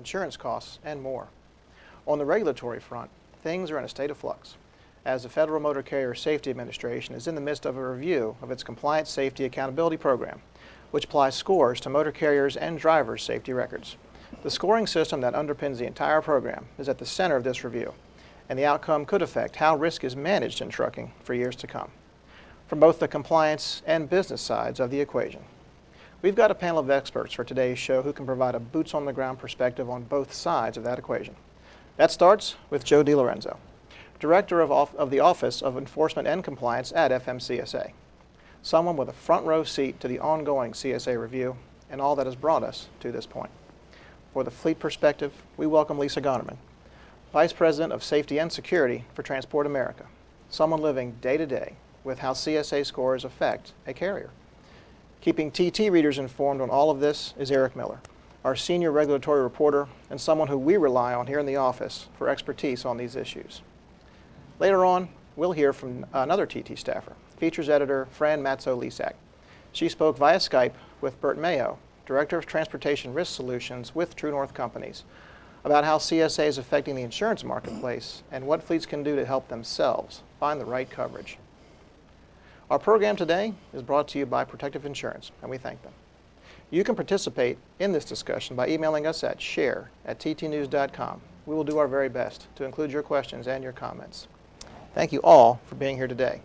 insurance costs, and more. On the regulatory front, things are in a state of flux as the Federal Motor Carrier Safety Administration is in the midst of a review of its Compliance Safety Accountability Program, which applies scores to motor carriers and drivers' safety records. The scoring system that underpins the entire program is at the center of this review, and the outcome could affect how risk is managed in trucking for years to come, from both the compliance and business sides of the equation. We've got a panel of experts for today's show who can provide a boots on the ground perspective on both sides of that equation. That starts with Joe DeLorenzo. Director of, of, the Office of Enforcement and Compliance at FMCSA, someone with a front row seat to the ongoing CSA review and all that has brought us to this point. For the fleet perspective, we welcome Lisa Gonnerman, Vice President of Safety and Security for Transport America, someone living day to day with how CSA scores affect a carrier. Keeping TT readers informed on all of this is Eric Miller, our senior regulatory reporter and someone who we rely on here in the office for expertise on these issues. Later on, we'll hear from another TT staffer, features editor Fran Matzo-Lysak. She spoke via Skype with Bert Mayo, Director of Transportation Risk Solutions with True North Companies, about how CSA is affecting the insurance marketplace and what fleets can do to help themselves find the right coverage. Our program today is brought to you by Protective Insurance, and we thank them. You can participate in this discussion by emailing us at share at ttnews.com. We will do our very best to include your questions and your comments. Thank you all for being here today.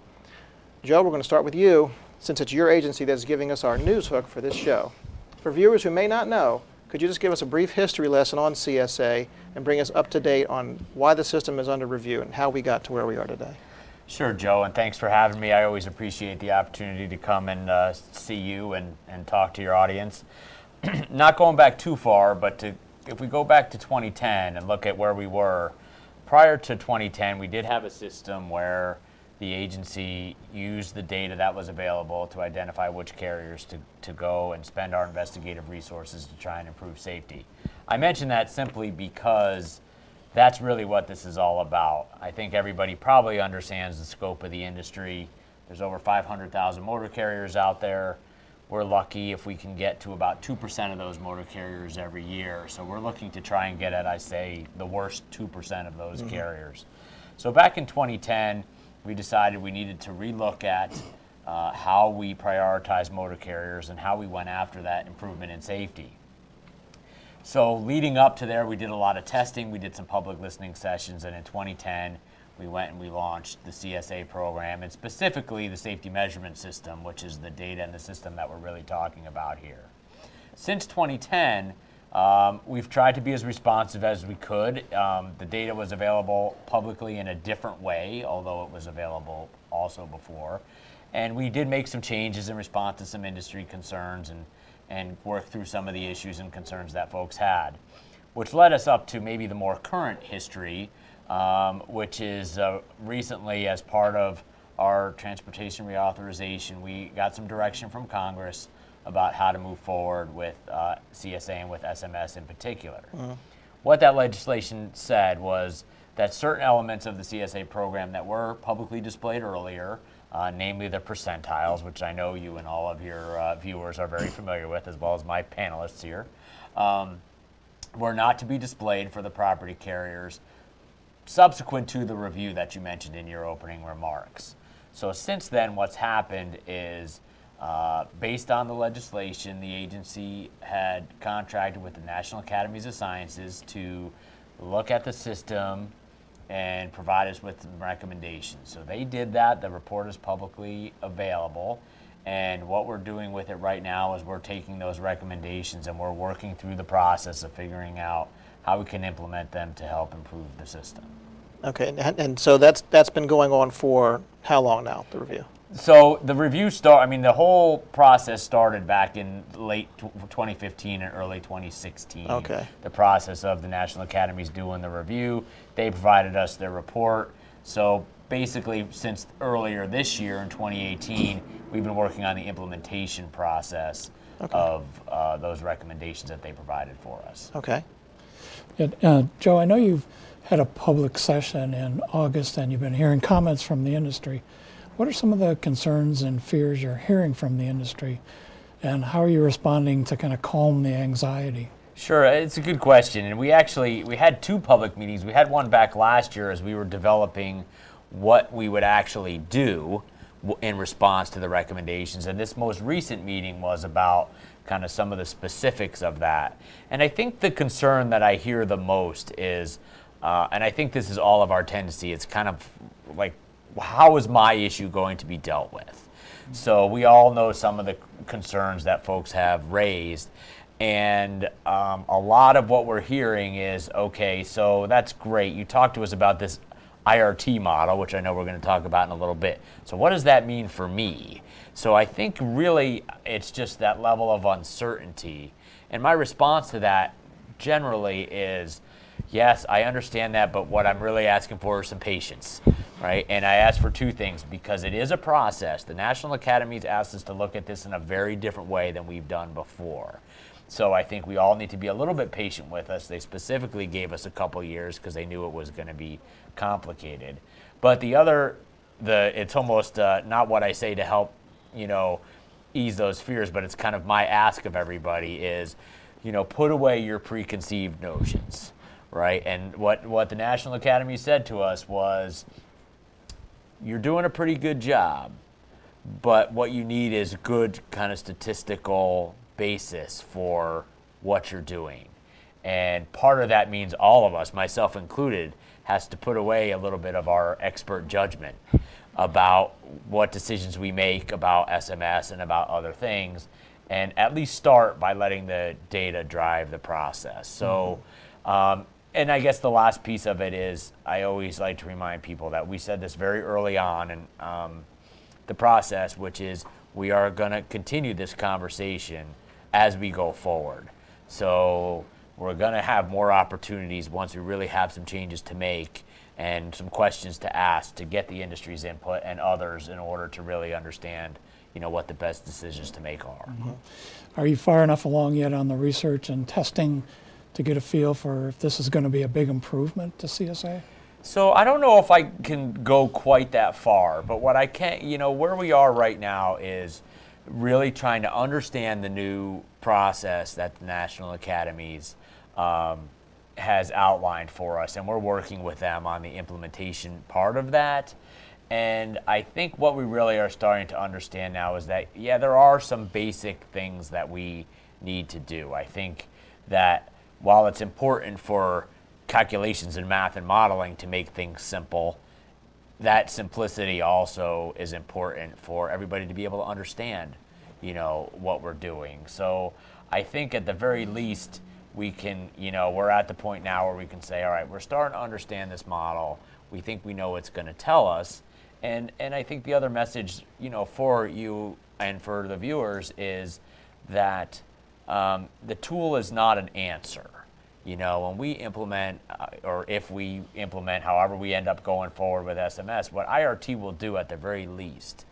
Joe, we're going to start with you since it's your agency that's giving us our news hook for this show. For viewers who may not know, could you just give us a brief history lesson on CSA and bring us up to date on why the system is under review and how we got to where we are today? Sure, Joe, and thanks for having me. I always appreciate the opportunity to come and uh, see you and, and talk to your audience. Not going back too far, but to, if we go back to 2010 and look at where we were, prior to 2010, we did have a system where the agency used the data that was available to identify which carriers to, to go and spend our investigative resources to try and improve safety. I mention that simply because that's really what this is all about. I think everybody probably understands the scope of the industry. There's over 500,000 motor carriers out there we're lucky if we can get to about 2% of those motor carriers every year. So we're looking to try and get at, I say, the worst 2% of those mm-hmm. carriers. So back in 2010, we decided we needed to relook at uh, how we prioritize motor carriers and how we went after that improvement in safety. So leading up to there, we did a lot of testing. We did some public listening sessions, and in 2010, we went and we launched the CSA program and specifically the safety measurement system, which is the data and the system that we're really talking about here. Since 2010, um, we've tried to be as responsive as we could. Um, the data was available publicly in a different way, although it was available also before. And we did make some changes in response to some industry concerns and, and work through some of the issues and concerns that folks had, which led us up to maybe the more current history um, which is uh, recently as part of our transportation reauthorization, we got some direction from Congress about how to move forward with uh, CSA and with SMS in particular. Mm-hmm. What that legislation said was that certain elements of the CSA program that were publicly displayed earlier, uh, namely the percentiles, which I know you and all of your uh, viewers are very familiar with, as well as my panelists here, um, were not to be displayed for the property carriers subsequent to the review that you mentioned in your opening remarks. So since then, what's happened is uh, based on the legislation, the agency had contracted with the National Academies of Sciences to look at the system and provide us with recommendations. So they did that. The report is publicly available. And what we're doing with it right now is we're taking those recommendations and we're working through the process of figuring out how we can implement them to help improve the system. Okay, and, and so that's that's been going on for how long now? The review. So the review start. I mean, the whole process started back in late 2015 and early 2016. Okay. The process of the National Academies doing the review. They provided us their report. So basically, since earlier this year in 2018, we've been working on the implementation process okay. of uh, those recommendations that they provided for us. Okay. Yeah, uh, Joe, I know you've had a public session in August and you've been hearing comments from the industry. What are some of the concerns and fears you're hearing from the industry, and how are you responding to kind of calm the anxiety? Sure, it's a good question, and we actually we had two public meetings. We had one back last year as we were developing what we would actually do in response to the recommendations, and this most recent meeting was about kind of some of the specifics of that. And I think the concern that I hear the most is, uh, and I think this is all of our tendency. It's kind of like, how is my issue going to be dealt with? So we all know some of the concerns that folks have raised. And um, a lot of what we're hearing is okay, so that's great. You talked to us about this IRT model, which I know we're going to talk about in a little bit. So, what does that mean for me? So, I think really it's just that level of uncertainty. And my response to that generally is yes, I understand that, but what I'm really asking for is some patience, right? And I ask for two things because it is a process. The National Academies asked us to look at this in a very different way than we've done before. So I think we all need to be a little bit patient with us. They specifically gave us a couple years because they knew it was going to be complicated. But the other, the it's almost uh, not what I say to help, you know, ease those fears, but it's kind of my ask of everybody is, you know, put away your preconceived notions, right? And what what the National Academy said to us was, you're doing a pretty good job, but what you need is good kind of statistical basis for what you're doing. And part of that means all of us, myself included, has to put away a little bit of our expert judgment about what decisions we make about SMS and about other things, and at least start by letting the data drive the process. So, mm-hmm. um, and I guess the last piece of it is I always like to remind people that we said this very early on in um, the process, which is we are going to continue this conversation as we go forward. So we're going to have more opportunities once we really have some changes to make and some questions to ask to get the industry's input and others in order to really understand you know what the best decisions to make are. Mm-hmm. Are you far enough along yet on the research and testing to get a feel for if this is going to be a big improvement to CSA? So I don't know if I can go quite that far, but what I can, you know, where we are right now is really trying to understand the new process that the National Academies um, has outlined for us, and we're working with them on the implementation part of that. And I think what we really are starting to understand now is that, yeah, there are some basic things that we need to do. I think that while it's important for calculations and math and modeling to make things simple, that simplicity also is important for everybody to be able to understand, you know, what we're doing. So I think at the very least, we can, you know, we're at the point now where we can say, all right, we're starting to understand this model. We think we know what's going to tell us. And, and I think the other message, you know, for you and for the viewers is that um, the tool is not an answer. You know, when we implement, uh, or if we implement, however we end up going forward with SMS, what IRT will do at the very least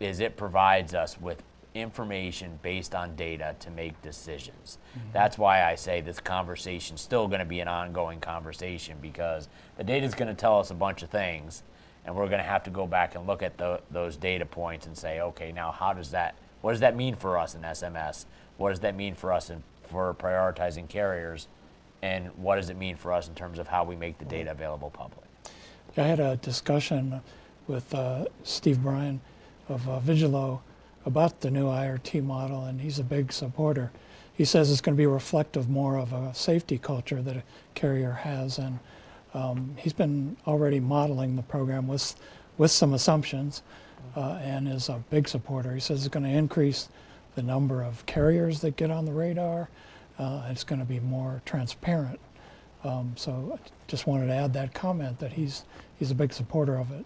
is it provides us with information based on data to make decisions. Mm-hmm. That's why I say this conversation is still going to be an ongoing conversation because the data is going to tell us a bunch of things, and we're going to have to go back and look at the, those data points and say, okay, now how does that, what does that mean for us in SMS? What does that mean for us in, for prioritizing carriers? And what does it mean for us in terms of how we make the data available public? I had a discussion with uh, Steve Bryan of uh, Vigillo about the new IRT model, and he's a big supporter. He says it's going to be reflective more of a safety culture that a carrier has, and um, he's been already modeling the program with with some assumptions, uh, and is a big supporter. He says it's going to increase the number of carriers that get on the radar uh, it's going to be more transparent. Um, so I just wanted to add that comment that he's he's a big supporter of it.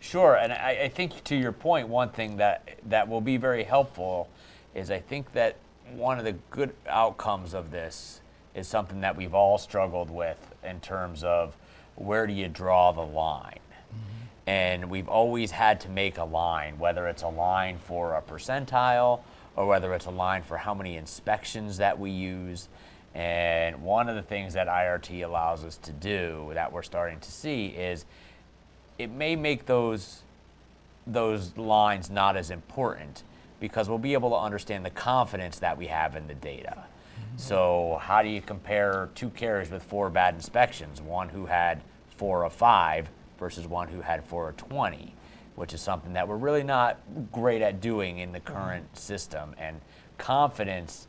Sure, and I, I, think to your point, one thing that that will be very helpful is I think that one of the good outcomes of this is something that we've all struggled with in terms of where do you draw the line. Mm-hmm. And we've always had to make a line, whether it's a line for a percentile or whether it's a line for how many inspections that we use. And one of the things that IRT allows us to do that we're starting to see is it may make those those lines not as important because we'll be able to understand the confidence that we have in the data. Mm-hmm. So how do you compare two carriers with four bad inspections? One who had four of five versus one who had four of 20, which is something that we're really not great at doing in the current mm-hmm. system. And confidence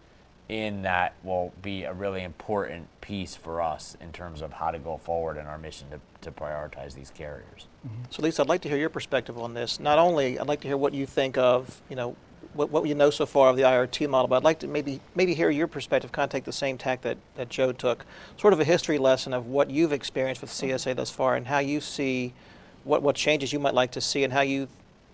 in that will be a really important piece for us in terms of how to go forward in our mission to, to prioritize these carriers. Mm-hmm. So Lisa, I'd like to hear your perspective on this. Not only, I'd like to hear what you think of, you know, what, what you know so far of the IRT model, but I'd like to maybe maybe hear your perspective, kind of take the same tack that, that Joe took, sort of a history lesson of what you've experienced with CSA thus far and how you see what, what changes you might like to see and how you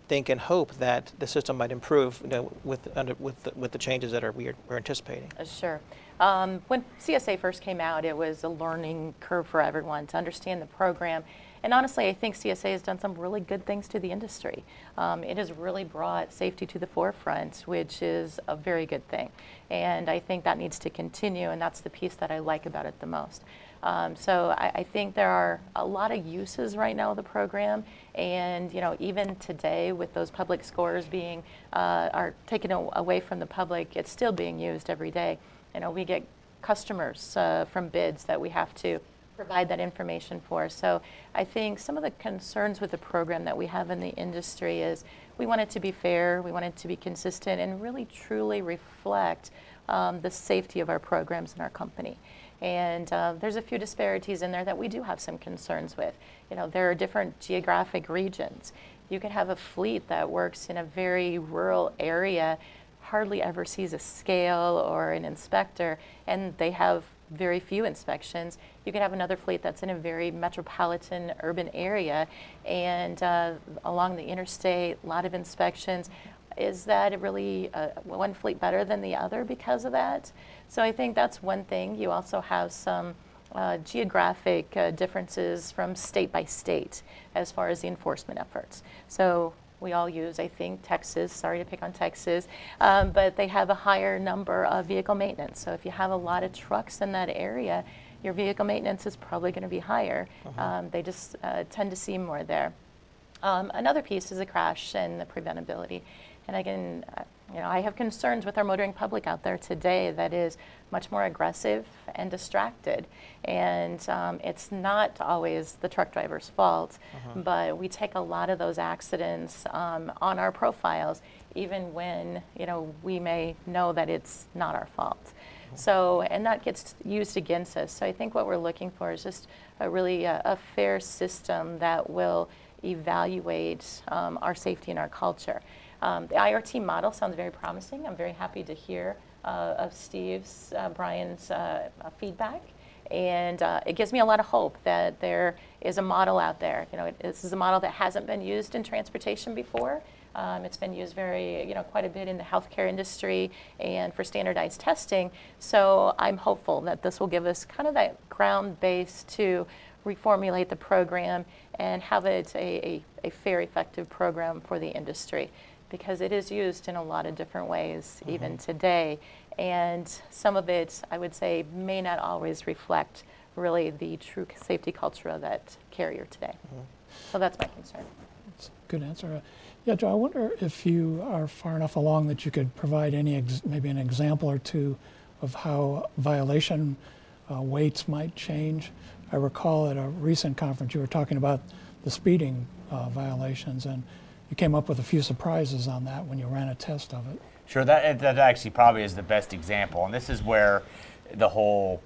think and hope that the system might improve you know, with, under, with, the, with the changes that are, we are, we're anticipating. Uh, Sure. Um, when CSA first came out, it was a learning curve for everyone to understand the program. And honestly, I think CSA has done some really good things to the industry. Um, it has really brought safety to the forefront, which is a very good thing. And I think that needs to continue, and that's the piece that I like about it the most. Um, so I, I think there are a lot of uses right now of the program, and you know even today with those public scores being uh, are taken away from the public, it's still being used every day. You know we get customers uh, from bids that we have to provide that information for. So I think some of the concerns with the program that we have in the industry is we want it to be fair, we want it to be consistent, and really truly reflect um, the safety of our programs and our company. And uh, there's a few disparities in there that we do have some concerns with. You know, there are different geographic regions. You could have a fleet that works in a very rural area, hardly ever sees a scale or an inspector, and they have very few inspections. You could have another fleet that's in a very metropolitan urban area and uh, along the interstate, a lot of inspections. Is that really uh, one fleet better than the other because of that? So I think that's one thing. You also have some uh, geographic uh, differences from state by state as far as the enforcement efforts. So we all use, I think, Texas, sorry to pick on Texas, um, but they have a higher number of vehicle maintenance. So if you have a lot of trucks in that area, your vehicle maintenance is probably going to be higher. Um, they just uh, tend to see more there. Um, another piece is the crash and the preventability. And again, uh, you know, I have concerns with our motoring public out there today that is much more aggressive and distracted. And um, it's not always the truck driver's fault, but we take a lot of those accidents um, on our profiles, even when you know we may know that it's not our fault. So, and that gets used against us. So I think what we're looking for is just a really uh, a fair system that will evaluate um, our safety and our culture. Um, the IRT model sounds very promising. I'm very happy to hear uh, of Steve's, uh, Bryan's uh, feedback. And uh, it gives me a lot of hope that there is a model out there. You know, it, this is a model that hasn't been used in transportation before. Um, it's been used very, you know, quite a bit in the healthcare industry and for standardized testing. So I'm hopeful that this will give us kind of that ground base to reformulate the program and have it a, a, a fair, effective program for the industry because it is used in a lot of different ways even today. And some of it, I would say, may not always reflect really the true safety culture of that carrier today. So that's my concern. That's a good answer. Uh, Yeah, Joe, I wonder if you are far enough along that you could provide any, ex- maybe an example or two of how violation uh, weights might change. I recall at a recent conference you were talking about the speeding uh, violations, and you came up with a few surprises on that when you ran a test of it. Sure, that that actually probably is the best example, and this is where the whole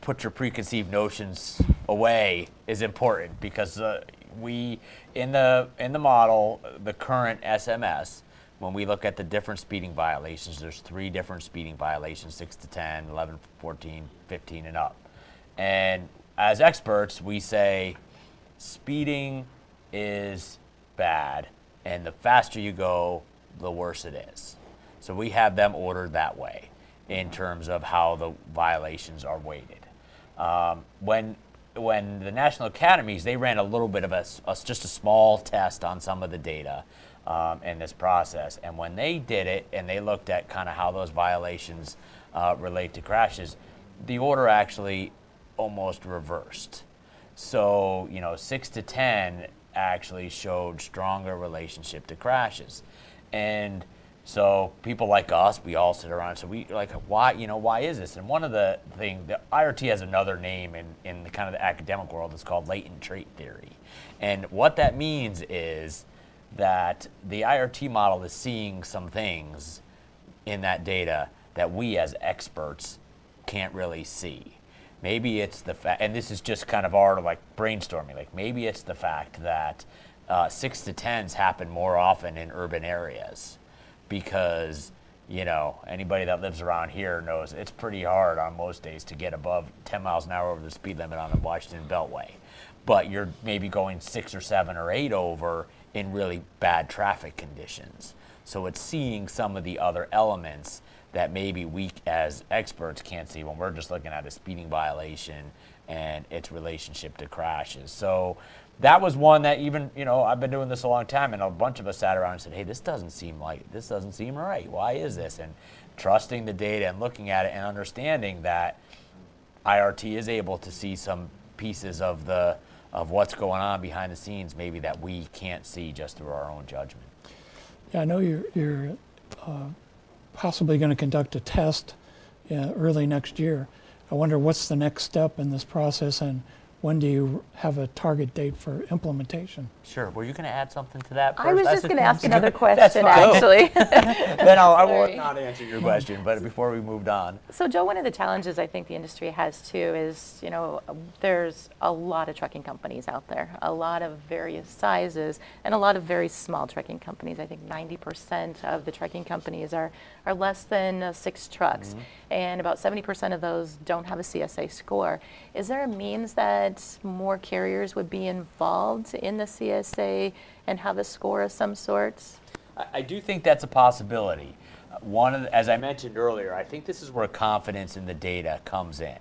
put your preconceived notions away is important because uh, we in the in the model the current SMS when we look at the different speeding violations there's three different speeding violations 6 to 10 11 14 15 and up and as experts we say speeding is bad and the faster you go the worse it is so we have them ordered that way in terms of how the violations are weighted. Um, when when the national academies they ran a little bit of a, a just a small test on some of the data um, in this process, and when they did it and they looked at kind of how those violations uh, relate to crashes, the order actually almost reversed. So, you know, six to 10 actually showed stronger relationship to crashes. And So people like us, we all sit around. So we like, why, you know, why is this? And one of the thing, the IRT has another name in, in the kind of the academic world. It's called latent trait theory. And what that means is that the IRT model is seeing some things in that data that we as experts can't really see. Maybe it's the fact, and this is just kind of our like brainstorming. Like maybe it's the fact that uh, six to tens happen more often in urban areas because you know anybody that lives around here knows it's pretty hard on most days to get above 10 miles an hour over the speed limit on the Washington Beltway. But you're maybe going six or seven or eight over in really bad traffic conditions. So it's seeing some of the other elements that maybe we as experts can't see when we're just looking at a speeding violation and its relationship to crashes. So that was one that even, you know, I've been doing this a long time and a bunch of us sat around and said, hey, this doesn't seem like, this doesn't seem right. Why is this? And trusting the data and looking at it and understanding that IRT is able to see some pieces of the, of what's going on behind the scenes maybe that we can't see just through our own judgment. Yeah, I know you're, uh, possibly going to conduct a test uh, early next year. I wonder what's the next step in this process and when do you have a target date for implementation? Sure. Were you going to add something to that? I was first? just going to ask another question, actually. then I'll, I will not answer your question, but before we moved on. So, Joe, one of the challenges I think the industry has too is, you know, there's a lot of trucking companies out there, a lot of various sizes, and a lot of very small trucking companies. I think 90% of the trucking companies are, are less than uh, six trucks, and about 70% of those don't have a CSA score. Is there a means that more carriers would be involved in the CSA and have a score of some sorts? I, do think that's a possibility. Uh, One of the, as I mentioned earlier, I think this is where confidence in the data comes in.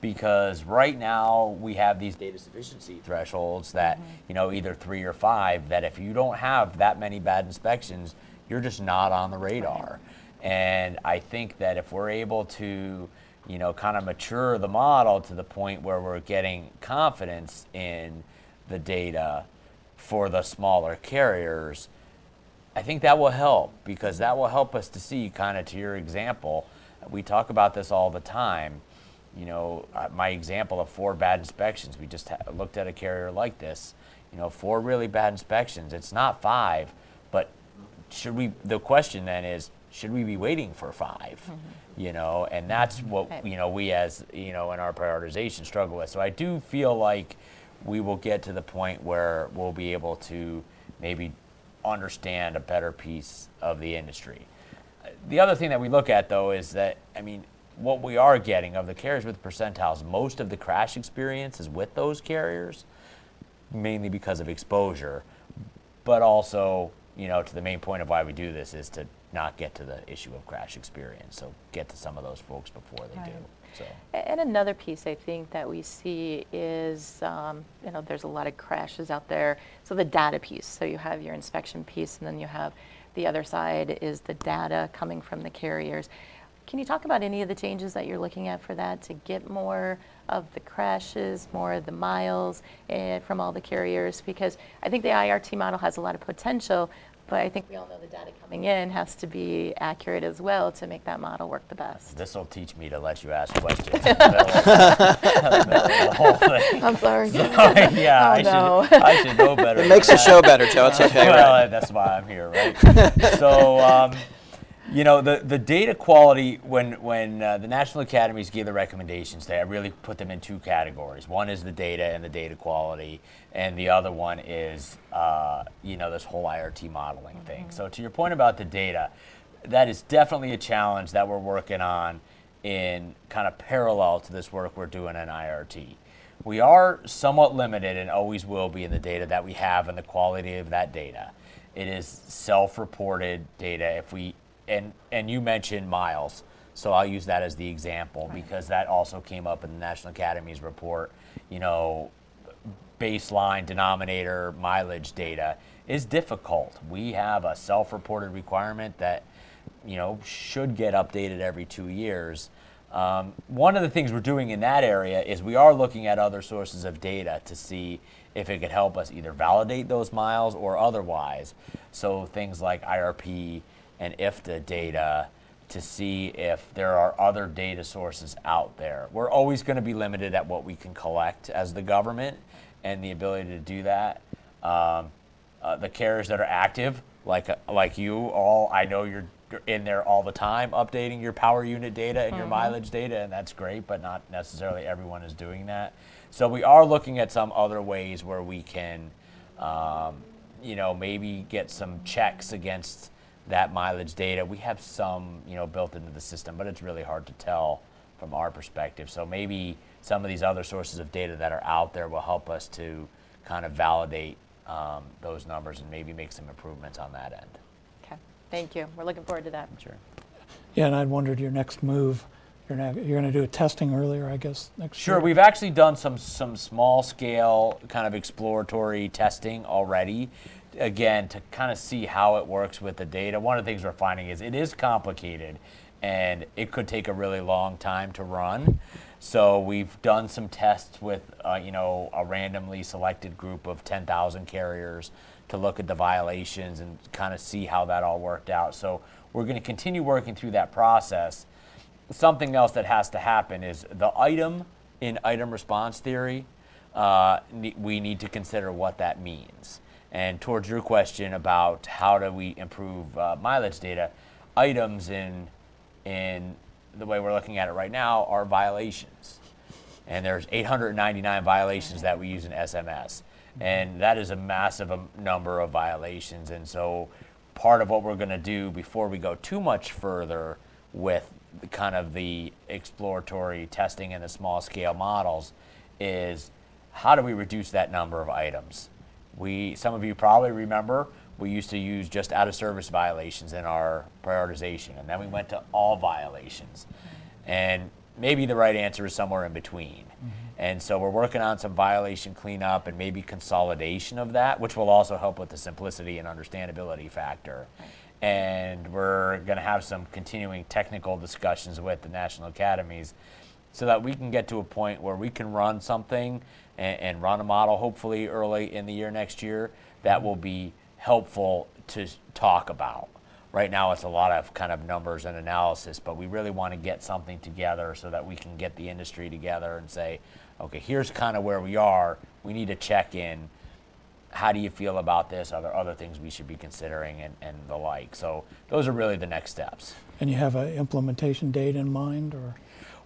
Because right now we have these data sufficiency thresholds that, you know, either three or five, that if you don't have that many bad inspections, you're just not on the radar. And I think that if we're able to, you know, kind of mature the model to the point where we're getting confidence in the data for the smaller carriers, I think that will help because that will help us to see, kind of to your example. We talk about this all the time. You know, uh, my example of four bad inspections, we just looked at a carrier like this. You know, four really bad inspections. It's not five, but should we, the question then is, should we be waiting for 5 mm-hmm. You know, and that's mm-hmm. what, Right. you know, we as, you know, in our prioritization struggle with. So I do feel like we will get to the point where we'll be able to maybe understand a better piece of the industry. The other thing that we look at though is that, I mean, what we are getting of the carriers with percentiles, most of the crash experience is with those carriers, mainly because of exposure, but also, you know, to the main point of why we do this is to not get to the issue of crash experience. So get to some of those folks before they do. So And another piece I think that we see is, um, you know, there's a lot of crashes out there. So the data piece. So you have your inspection piece, and then you have the other side is the data coming from the carriers. Can you talk about any of the changes that you're looking at for that to get more of the crashes, more of the miles eh, from all the carriers? Because I think the IRT model has a lot of potential, but I think we all know the data coming in has to be accurate as well to make that model work the best. this will teach me to let you ask questions. the middle of- in the middle of the whole thing. I'm sorry. yeah, Oh, I, no. should, I should know better. It makes the show better, Joe. It's okay, well, right? that's why I'm here, right? so, um, you know, the, the data quality, when, when uh, the National Academies gave the recommendations, they I really put them in two categories. One is the data and the data quality, and the other one is, uh, you know, this whole IRT modeling thing. So, to your point about the data, that is definitely a challenge that we're working on in kind of parallel to this work we're doing in IRT. We are somewhat limited and always will be in the data that we have and the quality of that data. It is self-reported data. If we and and you mentioned miles, so I'll use that as the example because that also came up in the National Academy's report. You know, baseline denominator mileage data is difficult. We have a self-reported requirement that you know should get updated every two years. Um, one of the things we're doing in that area is we are looking at other sources of data to see if it could help us either validate those miles or otherwise. So things like IRP and IFTA data to see if there are other data sources out there. We're always going to be limited at what we can collect as the government and the ability to do that. Um, uh, the carriers that are active, like uh, like you all, I know you're in there all the time updating your power unit data and your mileage data, and that's great, but not necessarily everyone is doing that. So we are looking at some other ways where we can, um, you know, maybe get some checks against that mileage data. We have some, you know, built into the system, but it's really hard to tell from our perspective. So maybe some of these other sources of data that are out there will help us to kind of validate um, those numbers and maybe make some improvements on that end. Okay, thank you. We're looking forward to that. Sure. Yeah, and I'd wondered your next move. You're not, you're going to do a testing earlier, I guess, next Sure, year. we've actually done some some small scale kind of exploratory testing already. Again, to kind of see how it works with the data. One of the things we're finding is it is complicated and it could take a really long time to run. So we've done some tests with uh, you know a randomly selected group of 10,000 carriers to look at the violations and kind of see how that all worked out. So we're going to continue working through that process something else that has to happen is the item in item response theory. Uh, we need to consider what that means. And towards your question about how do we improve uh, mileage data, items in in the way we're looking at it right now are violations, and there's 899 violations that we use in SMS, and that is a massive um, number of violations. And so, part of what we're going to do before we go too much further with kind of the exploratory testing and the small scale models is how do we reduce that number of items? We, some of you probably remember, we used to use just out of service violations in our prioritization, and then we went to all violations. And maybe the right answer is somewhere in between. Mm-hmm. And so we're working on some violation cleanup and maybe consolidation of that, which will also help with the simplicity and understandability factor. And we're going to have some continuing technical discussions with the national academies so that we can get to a point where we can run something and, and run a model hopefully early in the year next year that will be helpful to talk about. Right now, it's a lot of kind of numbers and analysis, but we really want to get something together so that we can get the industry together and say, okay, here's kind of where we are. We need to check in. How do you feel about this? Are there other things we should be considering and, and the like? So, those are really the next steps. And you have an implementation date in mind, or?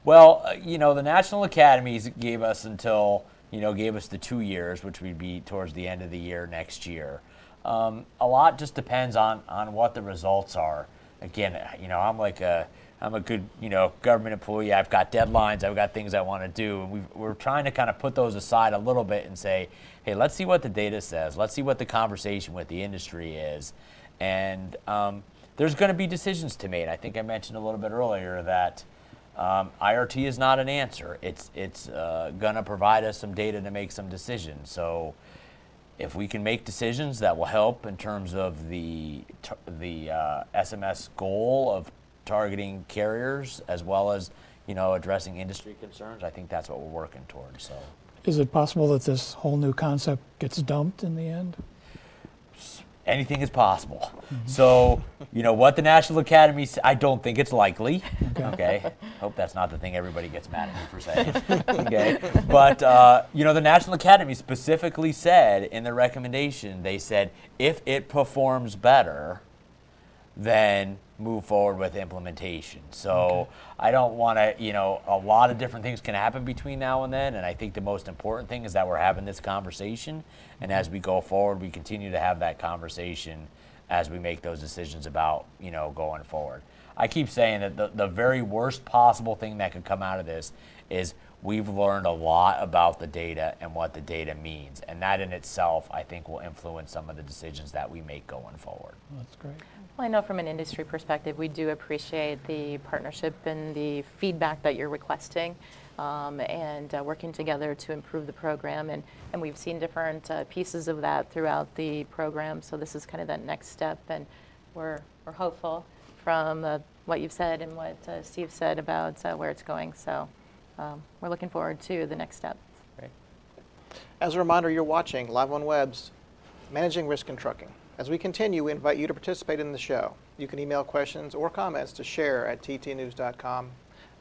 Well, uh, you know, the national academies gave us until, you know, gave us the two years, which would be towards the end of the year next year. Um, a lot just depends on, on what the results are. Again, you know, I'm like a, I'm a good, you know, government employee. I've got deadlines. I've got things I want to do. And we we're trying to kind of put those aside a little bit and say, hey, let's see what the data says. Let's see what the conversation with the industry is. And um, there's going to be decisions to make. I think I mentioned a little bit earlier that um, IRT is not an answer. It's it's uh, going to provide us some data to make some decisions. So if we can make decisions that will help in terms of the the uh, SMS goal of targeting carriers as well as you know addressing industry concerns, I think that's what we're working towards. So Is it possible that this whole new concept gets dumped in the end? Anything is possible. So, you know what the National Academy. I don't think it's likely. Okay. Hope that's not the thing everybody gets mad at me for saying. okay. But uh, you know the National Academy specifically said in the recommendation they said if it performs better, then move forward with implementation. So I don't want to, you know, a lot of different things can happen between now and then, and I think the most important thing is that we're having this conversation, and as mm-hmm. we go forward, we continue to have that conversation as we make those decisions about, you know, going forward. I keep saying that the, the very worst possible thing that could come out of this is we've learned a lot about the data and what the data means, and that in itself, I think, will influence some of the decisions that we make going forward. That's great. Well, I know from an industry perspective, we do appreciate the partnership and the feedback that you're requesting um, and uh, working together to improve the program. And, and we've seen different uh, pieces of that throughout the program. So this is kind of that next step. And we're, we're hopeful from uh, what you've said and what uh, Steve said about uh, where it's going. So um, we're looking forward to the next step. Great. As a reminder, you're watching Live on Web's Managing Risk in Trucking. As we continue, we invite you to participate in the show. You can email questions or comments to share at ttnews.com,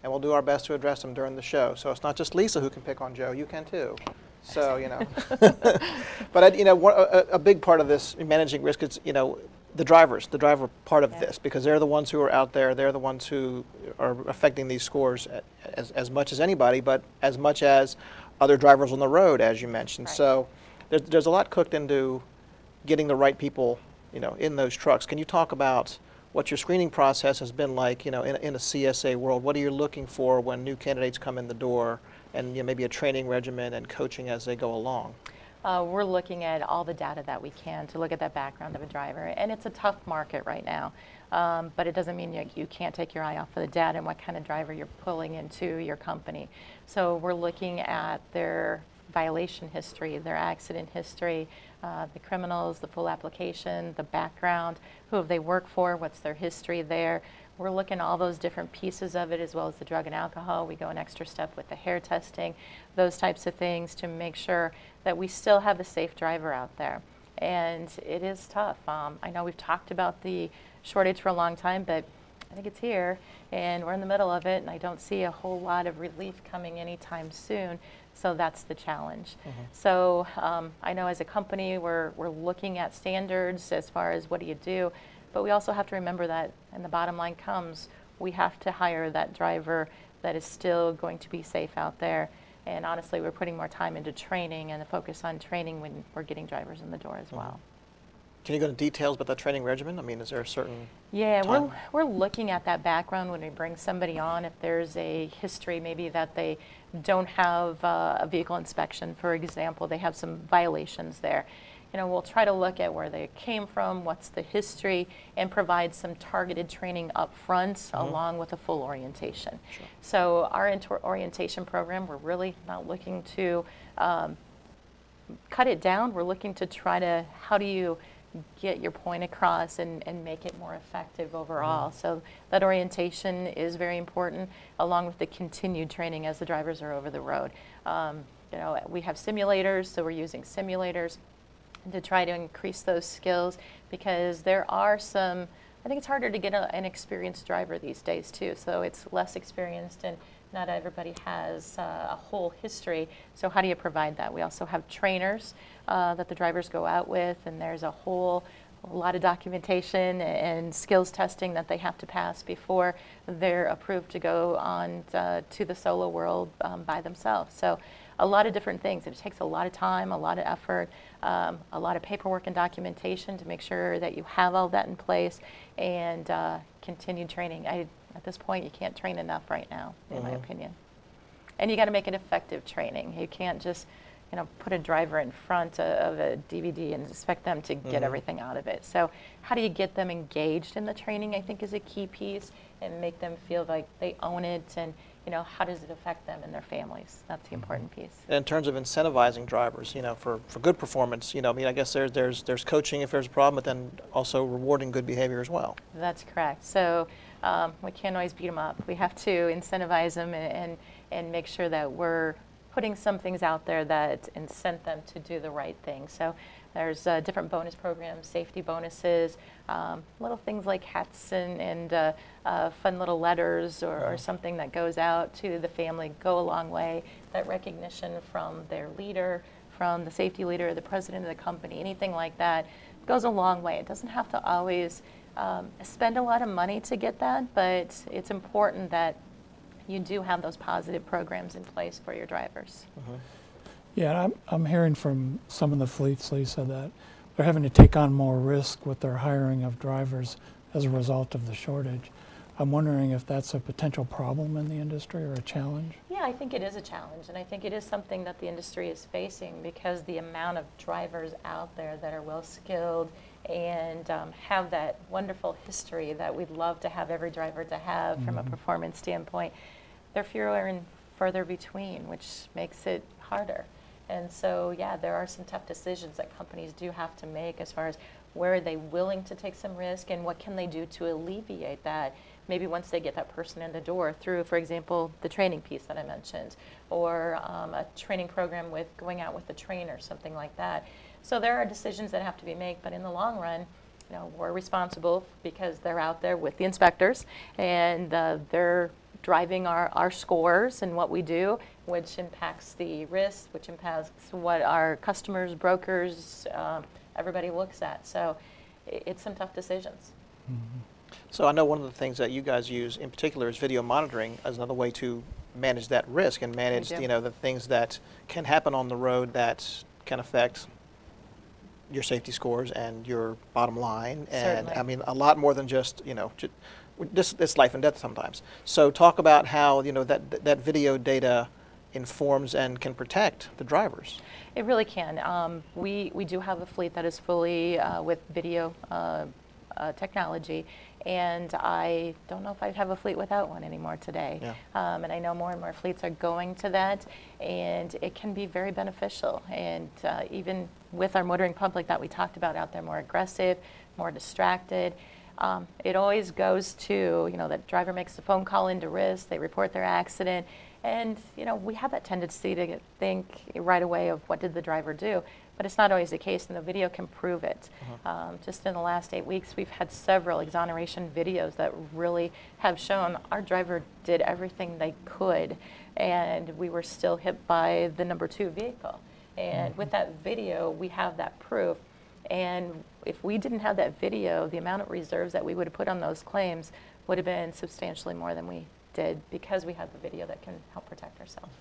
and we'll do our best to address them during the show. So it's not just Lisa who can pick on Joe, you can too. So, you know. but, you know, a, a big part of this managing risk is, you know, the drivers, the driver part of Yeah. this, because they're the ones who are out there, they're the ones who are affecting these scores as, as much as anybody, but as much as other drivers on the road, as you mentioned. Right. So there's, there's a lot cooked into getting the right people, you know, in those trucks. Can you talk about what your screening process has been like, you know, in, in a CSA world? What are you looking for when new candidates come in the door, and you know, maybe a training regimen and coaching as they go along? Uh, we're looking at all the data that we can to look at that background of a driver. And it's a tough market right now. Um, but it doesn't mean you, you can't take your eye off of the data and what kind of driver you're pulling into your company. So we're looking at their violation history, their accident history, uh, the criminals, the full application, the background, who have they worked for, what's their history there. We're looking at all those different pieces of it as well as the drug and alcohol. We go an extra step with the hair testing, those types of things to make sure that we still have a safe driver out there. And it is tough. Um, I know we've talked about the shortage for a long time, but I think it's here and we're in the middle of it and I don't see a whole lot of relief coming anytime soon. So that's the challenge. So um, I know as a company we're, we're looking at standards as far as what do you do, but we also have to remember that, and the bottom line comes, we have to hire that driver that is still going to be safe out there. And honestly, we're putting more time into training and the focus on training when we're getting drivers in the door as well. Can you go into details about that training regimen? I mean, is there a certain Yeah, we're, we're looking at that background when we bring somebody on. If there's a history, maybe that they don't have uh, a vehicle inspection, for example, they have some violations there. You know, we'll try to look at where they came from, what's the history, and provide some targeted training up front along with a full orientation. Sure. So our orientation program, we're really not looking to um, cut it down. We're looking to try to, how do you get your point across and, and make it more effective overall? So that orientation is very important, along with the continued training as the drivers are over the road. Um, you know, we have simulators, so we're using simulators to try to increase those skills because there are some, I think it's harder to get a, an experienced driver these days too. So it's less experienced and not everybody has uh, a whole history. So how do you provide that? We also have trainers uh, that the drivers go out with and there's a whole a lot of documentation and skills testing that they have to pass before they're approved to go on uh, to the solo world um, by themselves. So a lot of different things. It takes a lot of time, a lot of effort, um, a lot of paperwork and documentation to make sure that you have all that in place and uh, continued training. I, at this point, you can't train enough right now, in my opinion. And you got to make it effective training. You can't just, you know, put a driver in front of, of a DVD and expect them to get everything out of it. So, how do you get them engaged in the training? I think is a key piece, and make them feel like they own it, and you know, how does it affect them and their families? That's the important piece. in terms of incentivizing drivers, you know, for, for good performance, you know, I mean, I guess there's there's there's coaching if there's a problem, but then also rewarding good behavior as well. That's correct. So um, we can't always beat them up. We have to incentivize them and, and, and make sure that we're putting some things out there that incent them to do the right thing. So there's uh, different bonus programs, safety bonuses, um, little things like hats and, and uh, uh, fun little letters or, or something that goes out to the family go a long way. That recognition from their leader, from the safety leader, the president of the company, anything like that goes a long way. It doesn't have to always um, spend a lot of money to get that, but it's important that you do have those positive programs in place for your drivers. Yeah, I'm, I'm hearing from some of the fleets, Lisa, that they're having to take on more risk with their hiring of drivers as a result of the shortage. I'm wondering if that's a potential problem in the industry or a challenge. Yeah, I think it is a challenge, and I think it is something that the industry is facing because the amount of drivers out there that are well skilled and um, have that wonderful history that we'd love to have every driver to have from a performance standpoint, they're fewer and further between, which makes it harder. And so, yeah, there are some tough decisions that companies do have to make as far as where are they willing to take some risk and what can they do to alleviate that maybe once they get that person in the door through, for example, the training piece that I mentioned, or um, a training program with going out with a trainer, something like that. So there are decisions that have to be made, but in the long run, you know, we're responsible because they're out there with the inspectors and uh, they're driving our, our scores and what we do, which impacts the risk, which impacts what our customers, brokers, um, everybody looks at. So it's some tough decisions. So I know one of the things that you guys use in particular is video monitoring as another way to manage that risk and manage, you know, the things that can happen on the road that can affect your safety scores and your bottom line. And Certainly. I mean, a lot more than just, you know, this, this life and death sometimes. So talk about how, you know, that, that video data informs and can protect the drivers. It really can. Um, we, we do have a fleet that is fully uh, with video uh, uh, technology, and I don't know if I'd have a fleet without one anymore today. Yeah. Um, and I know more and more fleets are going to that, and it can be very beneficial. And uh, even with our motoring public that we talked about out there, more aggressive, more distracted. Um, it always goes to, you know, that driver makes a phone call into risk, they report their accident, and, you know, we have that tendency to think right away of what did the driver do, but it's not always the case, and the video can prove it. Um, just in the last eight weeks, we've had several exoneration videos that really have shown our driver did everything they could, and we were still hit by the number two vehicle. And with that video, we have that proof. And if we didn't have that video, the amount of reserves that we would have put on those claims would have been substantially more than we did because we had the video that can help protect ourselves.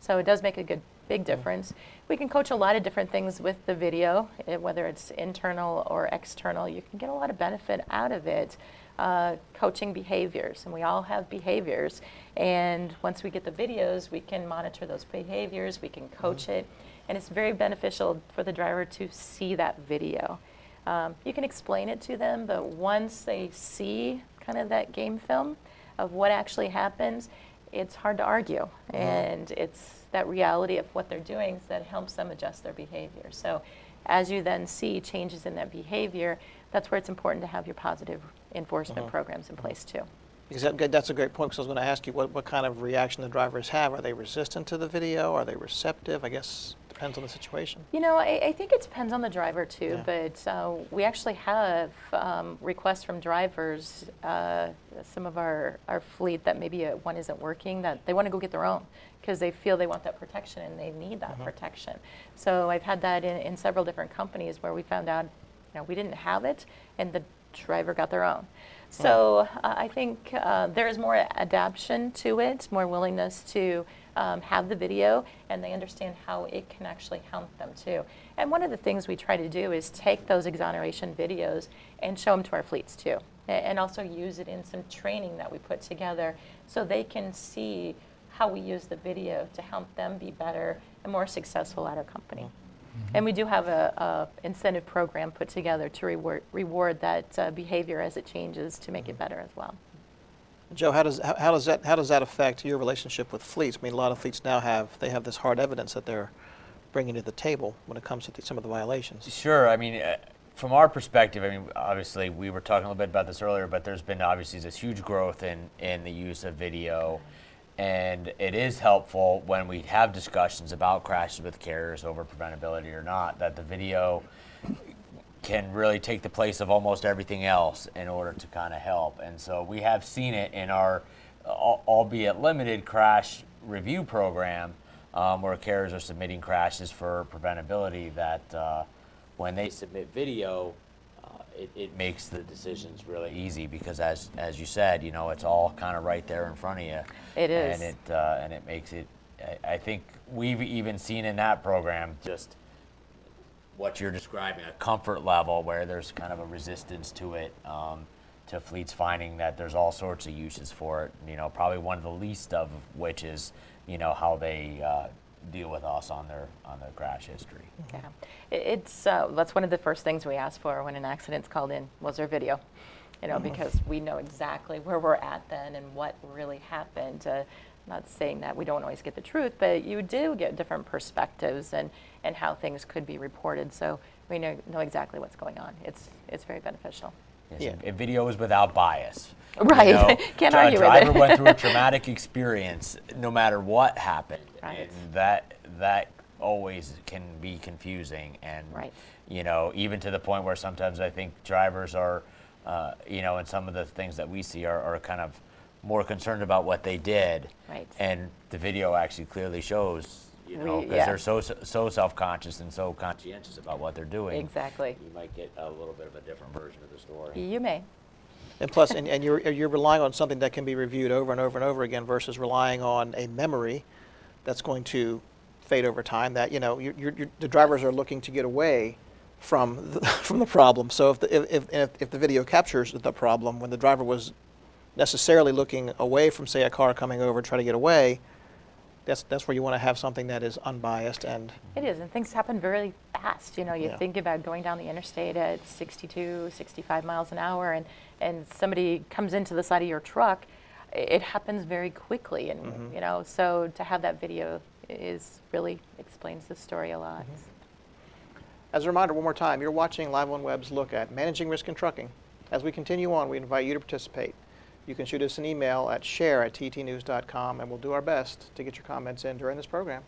So it does make a good, big difference. We can coach a lot of different things with the video, eh, whether it's internal or external. You can get a lot of benefit out of it. Uh, coaching behaviors, and we all have behaviors. And once we get the videos, we can monitor those behaviors, we can coach it, and it's very beneficial for the driver to see that video. Um, you can explain it to them, but once they see kind of that game film of what actually happens, it's hard to argue. Mm-hmm. And it's that reality of what they're doing that helps them adjust their behavior. So as you then see changes in that behavior, that's where it's important to have your positive enforcement mm-hmm. programs in mm-hmm. place too. Because that's a great point, because I was going to ask you what, what kind of reaction the drivers have. Are they resistant to the video? Are they receptive? I guess depends on the situation. You know, I, I think it depends on the driver too, Yeah. but uh, we actually have um, requests from drivers, uh, some of our, our fleet that maybe uh, one isn't working, that they want to go get their own because they feel they want that protection and they need that protection. So I've had that in, in several different companies where we found out, you know, we didn't have it and the driver got their own. So uh, I think uh, there is more adaptation to it, more willingness to um, have the video, and they understand how it can actually help them too. And one of the things we try to do is take those exoneration videos and show them to our fleets too, and also use it in some training that we put together so they can see how we use the video to help them be better and more successful at our company. And we do have a, a incentive program put together to reward, reward that uh, behavior as it changes to make it better as well. Joe, how does how, how does that how does that affect your relationship with fleets? I mean, a lot of fleets now have they have this hard evidence that they're bringing to the table when it comes to some of the violations. Sure. I mean, uh, from our perspective, I mean, obviously, we were talking a little bit about this earlier, but there's been obviously this huge growth in, in the use of video. And it is helpful when we have discussions about crashes with carriers over preventability or not, that the video can really take the place of almost everything else in order to kind of help. And so we have seen it in our, al- albeit limited, crash review program, um, where carriers are submitting crashes for preventability. That uh, when they submit video, uh, it, it makes the decisions really easy because, as as you said, you know, it's all kind of right there in front of you. It is. and it uh, and it makes it. I, I think we've even seen in that program just what you're describing, a comfort level where there's kind of a resistance to it, um, to fleets finding that there's all sorts of uses for it. You know, probably one of the least of which is, you know, how they uh, deal with us on their on their crash history. Yeah, it's uh, that's one of the first things we ask for when an accident's called in was there video, you know, because we know exactly where we're at then and what really happened. Uh, not saying that we don't always get the truth, but you do get different perspectives and and how things could be reported. So we know know exactly what's going on. It's it's very beneficial. Yes, Yeah. and- and video is without bias. You Right. know, Can't argue with it. A driver went through a traumatic experience, no matter what happened, Right. and that that always can be confusing. And Right. you know, even to the point where sometimes I think drivers are, uh, you know, and some of the things that we see are, are kind of more concerned about what they did. Right. And the video actually clearly shows, you know, because yeah. they're so so self-conscious and so conscientious about what they're doing. Exactly. You might get a little bit of a different version of the story. You may. And plus, and, and you're, you're relying on something that can be reviewed over and over and over again versus relying on a memory that's going to fade over time. That, you know, you're, you're, you're- the drivers are looking to get away from the, from the problem. So if the, if, if, if, if the video captures the problem when the driver was necessarily looking away from, say, a car coming over to try to get away, that's, that's where you want to have something that is unbiased and It is, and things happen very fast. You know, you Yeah. think about going down the interstate at 62, 65 miles an hour, and, and somebody comes into the side of your truck, it happens very quickly. And, Mm-hmm. you know, so to have that video is really explains the story a lot. Mm-hmm. As a reminder, one more time, you're watching Live on Web's look at managing risk in trucking. As we continue on, we invite you to participate. You can shoot us an email at share at ttnews.com, and we'll do our best to get your comments in during this program.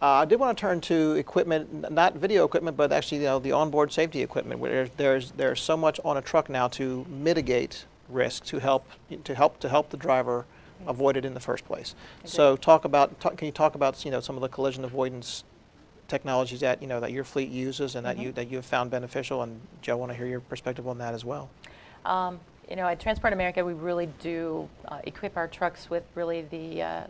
Uh, I did want to turn to equipment, not video equipment, but actually, you know, the onboard safety equipment. Where there's, there's there's so much on a truck now to mitigate risk, to help to help to help the driver avoid it in the first place. So, talk about talk, can you talk about you know some of the collision avoidance technologies that you know that your fleet uses and that you that you have found beneficial. And Joe, I want to hear your perspective on that as well. Um, you know, at Transport America, we really do uh, equip our trucks with really the uh,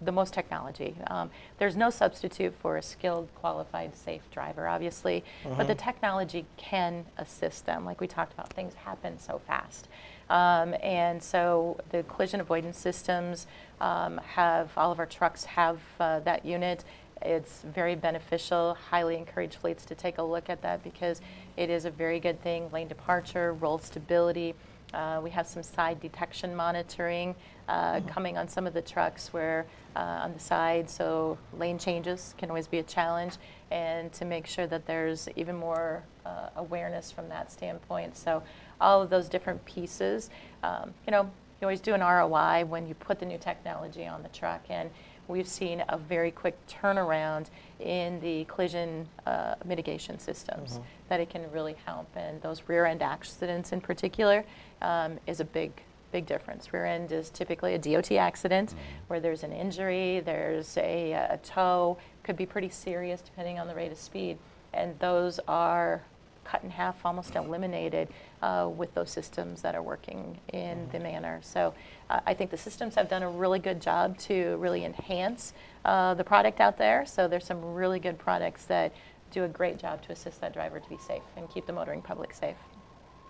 the most technology. Um, there's no substitute for a skilled, qualified, safe driver, obviously, but the technology can assist them. Like we talked about, things happen so fast. Um, and so the collision avoidance systems um, have, all of our trucks have uh, that unit. It's very beneficial. Highly encourage fleets to take a look at that because it is a very good thing. Lane departure, roll stability. Uh, we have some side detection monitoring uh, coming on some of the trucks where uh, on the side, so lane changes can always be a challenge, and to make sure that there's even more uh, awareness from that standpoint. So all of those different pieces, um, you know, you always do an ROI when you put the new technology on the truck, and we've seen a very quick turnaround in the collision uh, mitigation systems that it can really help. And those rear end accidents in particular um, is a big, big difference. Rear end is typically a DOT accident where there's an injury, there's a, a tow, could be pretty serious depending on the rate of speed. And those are cut in half, almost eliminated uh, with those systems that are working in the manner. So uh, I think the systems have done a really good job to really enhance uh, the product out there. So there's some really good products that do a great job to assist that driver to be safe and keep the motoring public safe.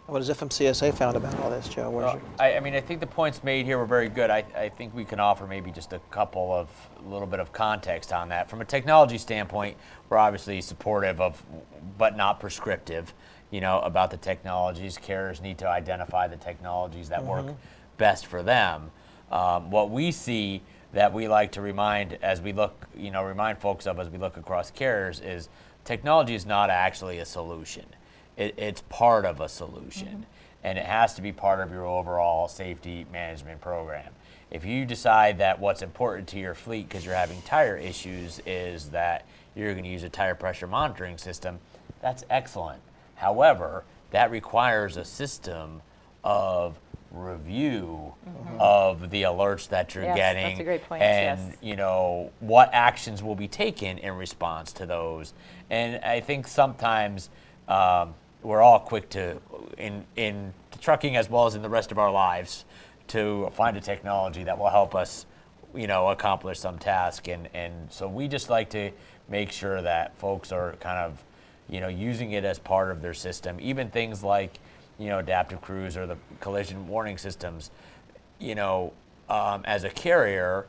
What has FMCSA found about all this, Joe? Well, I, I mean, I think the points made here were very good. I, I think we can offer maybe just a couple of a little bit of context on that. From a technology standpoint, we're obviously supportive of, but not prescriptive, you know, about the technologies. Carriers need to identify the technologies that work best for them. Um, what we see that we like to remind as we look, you know, remind folks of as we look across carriers is technology is not actually a solution. It, it's part of a solution, and it has to be part of your overall safety management program. If you decide that what's important to your fleet because you're having tire issues is that you're going to use a tire pressure monitoring system, that's excellent. However, that requires a system of review of the alerts that you're Yes, that's getting a great point, and yes. you know what actions will be taken in response to those and i think sometimes um, we're all quick to in in trucking as well as in the rest of our lives to find a technology that will help us you know accomplish some task. And and so we just like to make sure that folks are kind of you know using it as part of their system. Even things like you know adaptive cruise or the collision warning systems you know um, as a carrier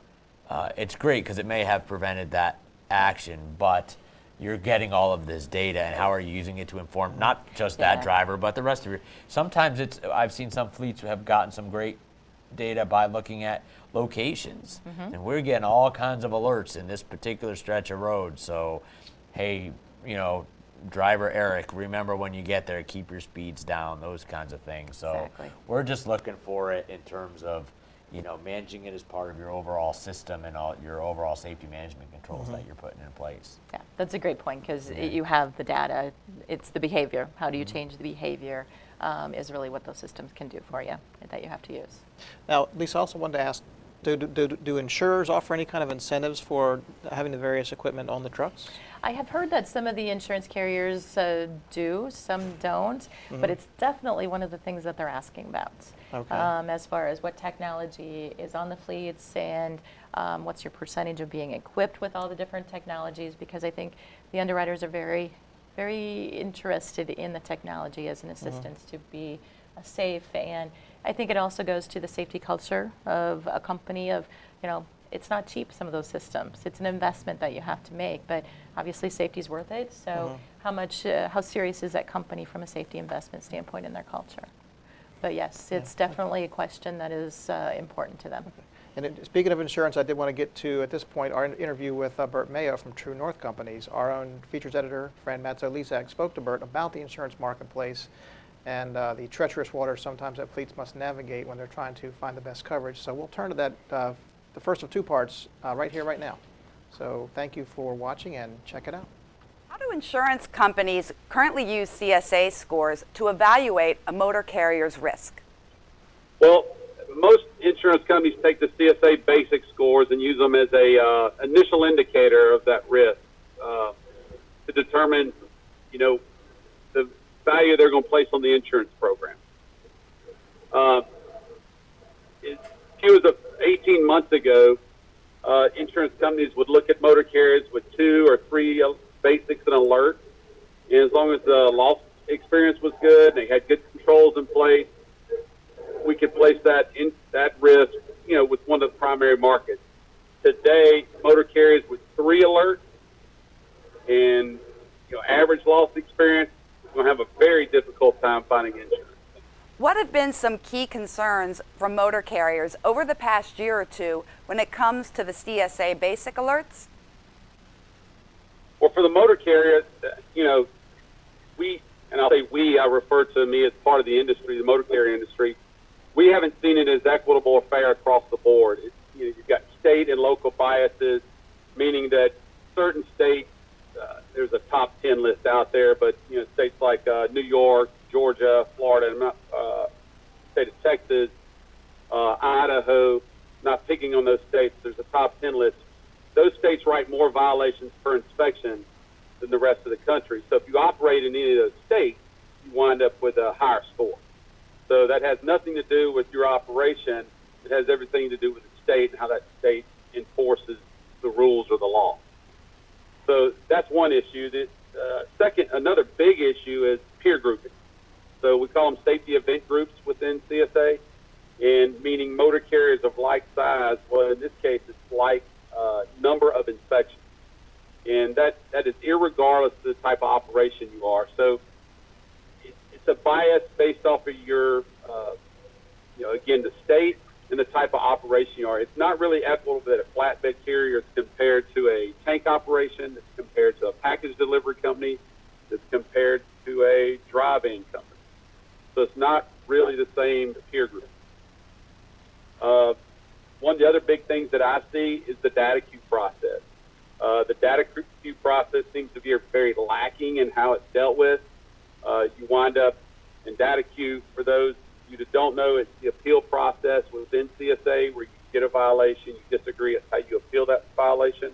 uh, it's great because it may have prevented that action. But you're getting all of this data and how are you using it to inform not just that Yeah. driver but the rest of your sometimes it's i've seen some fleets have gotten some great data by looking at locations mm-hmm. and we're getting all kinds of alerts in this particular stretch of road so hey you know driver Eric, remember when you get there, keep your speeds down, those kinds of things. So Exactly. we're just looking for it in terms of, you know, managing it as part of your overall system and all your overall safety management controls that you're putting in place. Yeah, that's a great point because you have the data. It's the behavior. How do you Mm-hmm. change the behavior um, is really what those systems can do for you that you have to use. Now, Lisa, I also wanted to ask, do, do, do insurers offer any kind of incentives for having the various equipment on the trucks? I have heard that some of the insurance carriers uh, do, some don't, but it's definitely one of the things that they're asking about. Okay. Um, as far as what technology is on the fleets and um, what's your percentage of being equipped with all the different technologies, because I think the underwriters are very, very interested in the technology as an assistance to be uh, safe. And I think it also goes to the safety culture of a company of, you know, it's not cheap, some of those systems. It's an investment that you have to make, but obviously safety is worth it. So how much, uh, how serious is that company from a safety investment standpoint in their culture? But yes, it's definitely a question that is uh, important to them. And it, speaking of insurance, I did want to get to, at this point, our interview with uh, Bert Mayo from True North Companies. Our own features editor, Fran Matso Lysiak, spoke to Bert about the insurance marketplace and uh, the treacherous waters sometimes that fleets must navigate when they're trying to find the best coverage. So we'll turn to that, uh, the first of two parts, uh, right here, right now. So thank you for watching and check it out. How do insurance companies currently use CSA scores to evaluate a motor carrier's risk? Well, most insurance companies take the CSA basic scores and use them as a uh, initial indicator of that risk uh, to determine, you know, the value they're going to place on the insurance program. Uh, few as of 18 months ago, uh, insurance companies would look at motor carriers with two or three uh, basics and alerts, and as long as the loss experience was good and they had good controls in place, we could place that in that risk, you know, with one of the primary markets. Today, motor carriers with three alerts and you know average loss experience, we're going to have a very difficult time finding insurance. What have been some key concerns from motor carriers over the past year or two when it comes to the CSA basic alerts? Well, for the motor carrier, you know, we, and I'll say we, I refer to me as part of the industry, the motor carrier industry, we haven't seen it as equitable or fair across the board. It, you know, you've got state and local biases, meaning that certain states, uh, there's a top 10 list out there, but, you know, states like uh, New York, Georgia, Florida, and, uh, state of Texas, uh, Idaho, not picking on those states, there's a top 10 list. Those states write more violations per inspection than the rest of the country. So if you operate in any of those states, you wind up with a higher score. So that has nothing to do with your operation. It has everything to do with the state and how that state enforces the rules or the law. So that's one issue. The uh, second, another big issue is peer grouping. So we call them safety event groups within CSA, and meaning motor carriers of like size. Well, in this case, it's like uh, number of inspections, and that that is irregardless of the type of operation you are. So it, it's a bias based off of your, uh, you know, again, the state and the type of operation you are. It's not really equitable that a flatbed carrier is compared to a tank operation. It's compared to a package delivery company. It's compared to a drive-in company. So it's not really the same peer group. Uh, one of the other big things that I see is the DataQs process. Uh, the data queue process seems to be very lacking in how it's dealt with. Uh, you wind up in DataQs, for those you that don't know, it's the appeal process within CSA where you get a violation, you disagree, it's how you appeal that violation.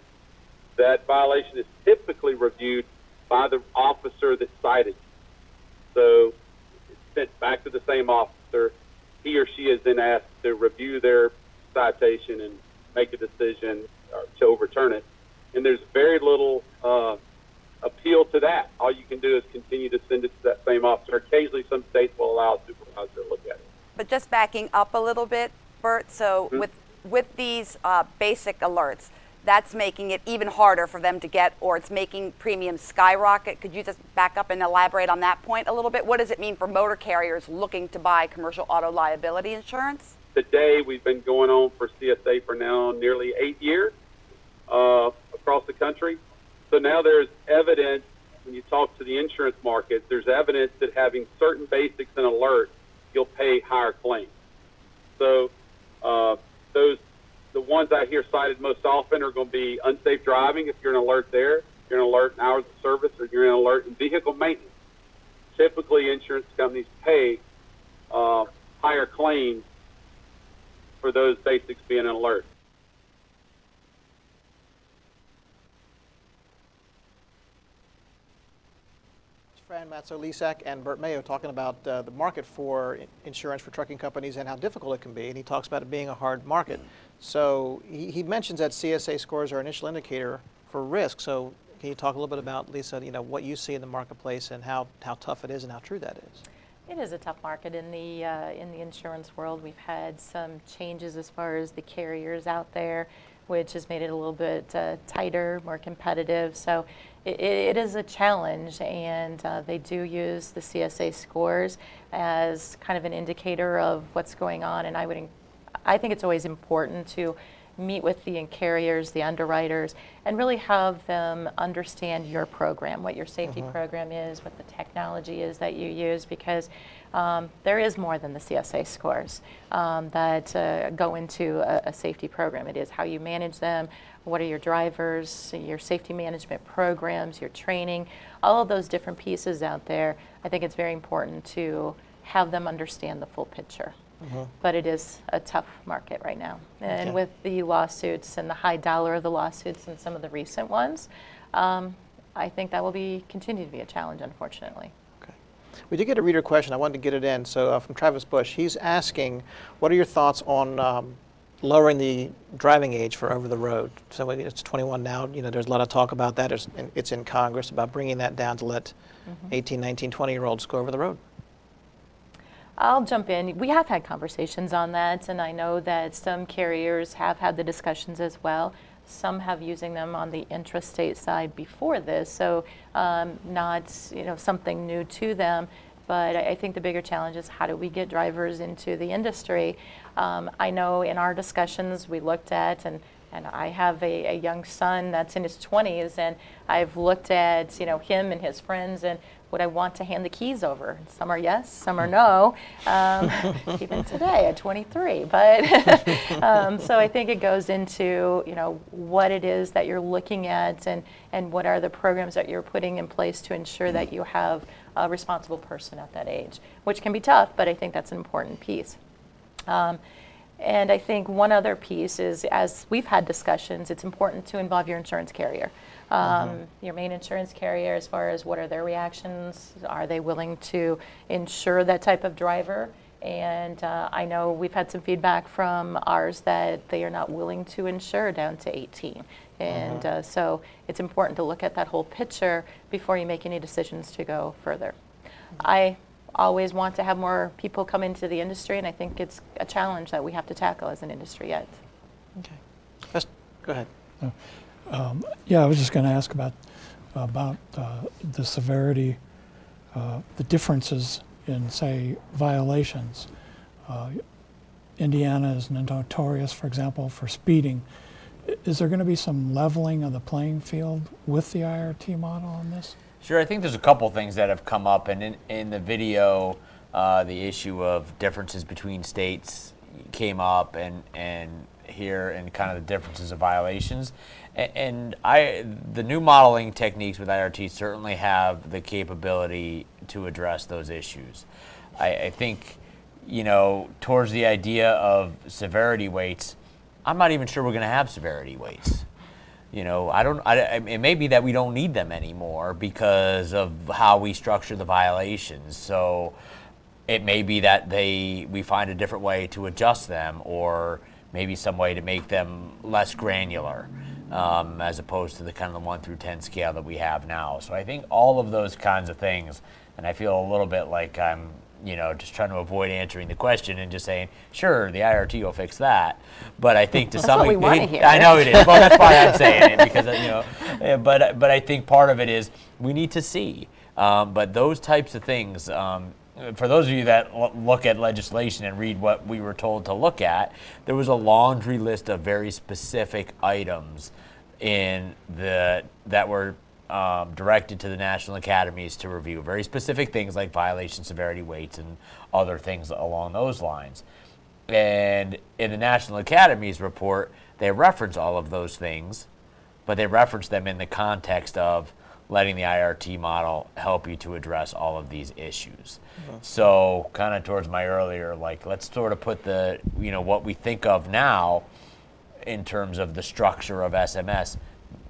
That violation is typically reviewed by the officer that cited you. So it's sent back to the same officer. He or she is then asked to review their citation and make a decision to overturn it. And there's very little uh, appeal to that. All you can do is continue to send it to that same officer. Occasionally, some states will allow a supervisor to look at it. But just backing up a little bit, Bert, so with, with these uh, basic alerts, that's making it even harder for them to get, or it's making premiums skyrocket. Could you just back up and elaborate on that point a little bit? What does it mean for motor carriers looking to buy commercial auto liability insurance? Today, we've been going on for CSA for now nearly eight years uh, across the country. So now there's evidence when you talk to the insurance market, there's evidence that having certain basics and alerts, you'll pay higher claims. So uh, those the ones I hear cited most often are going to be unsafe driving. If you're an alert there, you're an alert in hours of service, or you're an alert in vehicle maintenance. Typically, insurance companies pay uh, higher claims for those basics being an alert. Fran Matso Lysiak and Bert Mayo talking about uh, the market for insurance for trucking companies and how difficult it can be. And he talks about it being a hard market. So he, he mentions that CSA scores are an initial indicator for risk. So can you talk a little bit about, Lisa, you know, what you see in the marketplace and how, how tough it is and how true that is? It is a tough market in the uh, in the insurance world. We've had some changes as far as the carriers out there, which has made it a little bit uh, tighter, more competitive. So it, it is a challenge, and uh, they do use the CSA scores as kind of an indicator of what's going on. And I would, I think it's always important to meet with the carriers, the underwriters, and really have them understand your program, what your safety mm-hmm. program is, what the technology is that you use, because um, there is more than the CSA scores um, that uh, go into a, a, safety program. It is how you manage them, what are your drivers, your safety management programs, your training, all of those different pieces out there. I think it's very important to have them understand the full picture. Mm-hmm. But it is a tough market right now. And okay. with the lawsuits and the high dollar of the lawsuits and some of the recent ones, um, I think that will be continue to be a challenge, unfortunately. Okay. We did get a reader question. I wanted to get it in. So uh, from Travis Bush, he's asking, what are your thoughts on um, lowering the driving age for over the road? So it's 21 now. You know, there's a lot of talk about that. It's in, it's in Congress about bringing that down to let mm-hmm. 18, 19, 20 year olds go over the road. I'll jump in. We have had conversations on that, and I know that some carriers have had the discussions as well. Some have using them on the intrastate side before this, so um, not you know something new to them. But I think the bigger challenge is how do we get drivers into the industry? Um, I know in our discussions we looked at and and I have a, a, young son that's in his 20s, and I've looked at you know him and his friends, and would I want to hand the keys over? Some are yes, some are no. Um, even today at 23, but um, so I think it goes into you know what it is that you're looking at, and and what are the programs that you're putting in place to ensure that you have a responsible person at that age, which can be tough, but I think that's an important piece. Um, and I think one other piece is, as we've had discussions, it's important to involve your insurance carrier. Um, mm-hmm. Your main insurance carrier, as far as what are their reactions, are they willing to insure that type of driver? And uh, I know we've had some feedback from ours that they are not willing to insure down to 18. And mm-hmm. uh, so it's important to look at that whole picture before you make any decisions to go further. Mm-hmm. I always want to have more people come into the industry, and I think it's a challenge that we have to tackle as an industry yet. Okay. Let's, go ahead. Uh, um, yeah, I was just going to ask about about uh, the severity, uh, the differences in, say, violations. Uh, Indiana is notorious, for example, for speeding. Is there going to be some leveling of the playing field with the IRT model on this? Sure, I think there's a couple things that have come up, and in, in the video, uh, the issue of differences between states came up, and and here, and kind of the differences of violations, and, and I the new modeling techniques with IRT certainly have the capability to address those issues. I, I think, you know, towards the idea of severity weights, I'm not even sure we're going to have severity weights. You know, I don't. I, it may be that we don't need them anymore because of how we structure the violations. So it may be that they we find a different way to adjust them, or maybe some way to make them less granular, um, as opposed to the kind of the one through ten scale that we have now. So I think all of those kinds of things, and I feel a little bit like I'm you know, just trying to avoid answering the question and just saying, sure, the IRT will fix that. But I think to that's some extent, we want to hear. I know it is. Well, that's why I'm saying it because you know, eh, but but I think part of it is we need to see. Um, but those types of things. Um, for those of you that look at legislation and read what we were told to look at, there was a laundry list of very specific items in the that were um, directed to the national academies to review very specific things like violation severity weights and other things along those lines. And in the National Academies report, they reference all of those things, but they reference them in the context of letting the IRT model help you to address all of these issues. So, kind of towards my earlier, like, let's sort of put the, you know, what we think of now in terms of the structure of SMS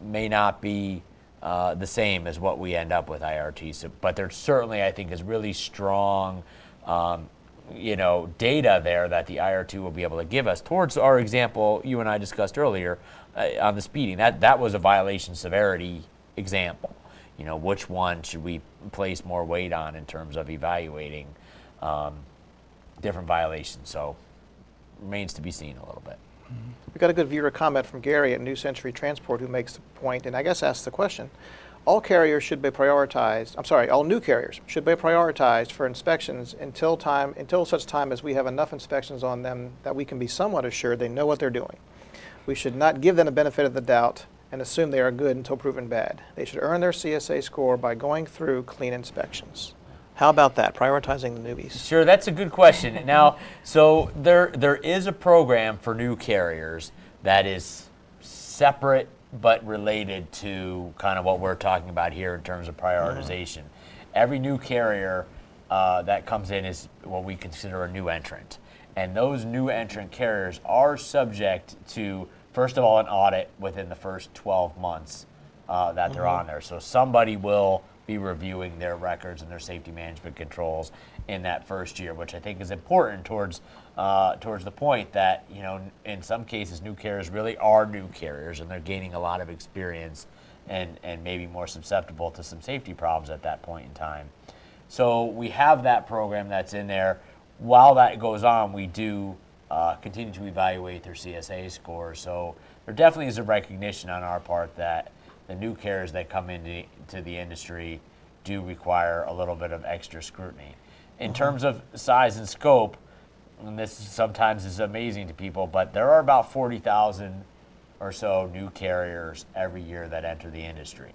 may not be uh, the same as what we end up with IRT. So, but there certainly, I think, is really strong, um, you know, data there that the IRT will be able to give us. Towards our example you and I discussed earlier uh, on the speeding, that that was a violation severity example. You know, which one should we place more weight on in terms of evaluating um, different violations? So, remains to be seen a little bit. We got a good viewer comment from Gary at New Century Transport who makes the point, and I guess asks the question. All carriers should be prioritized, I'm sorry, all new carriers should be prioritized for inspections until time, until such time as we have enough inspections on them that we can be somewhat assured they know what they're doing. We should not give them the benefit of the doubt and assume they are good until proven bad. They should earn their CSA score by going through clean inspections. How about that, prioritizing the newbies? Sure, that's a good question. now, so there there is a program for new carriers that is separate but related to kind of what we're talking about here in terms of prioritization. Every new carrier uh, that comes in is what we consider a new entrant, and those new entrant carriers are subject to first of all an audit within the first 12 months uh, that they're on there. So somebody will be reviewing their records and their safety management controls in that first year, which I think is important towards uh, towards the point that you know in some cases new carriers really are new carriers and they're gaining a lot of experience and and maybe more susceptible to some safety problems at that point in time. So we have that program that's in there. While that goes on, we do uh, continue to evaluate their CSA scores. So there definitely is a recognition on our part that the new carriers that come into to the industry do require a little bit of extra scrutiny. In mm-hmm. terms of size and scope, and this sometimes is amazing to people, but there are about 40,000 or so new carriers every year that enter the industry.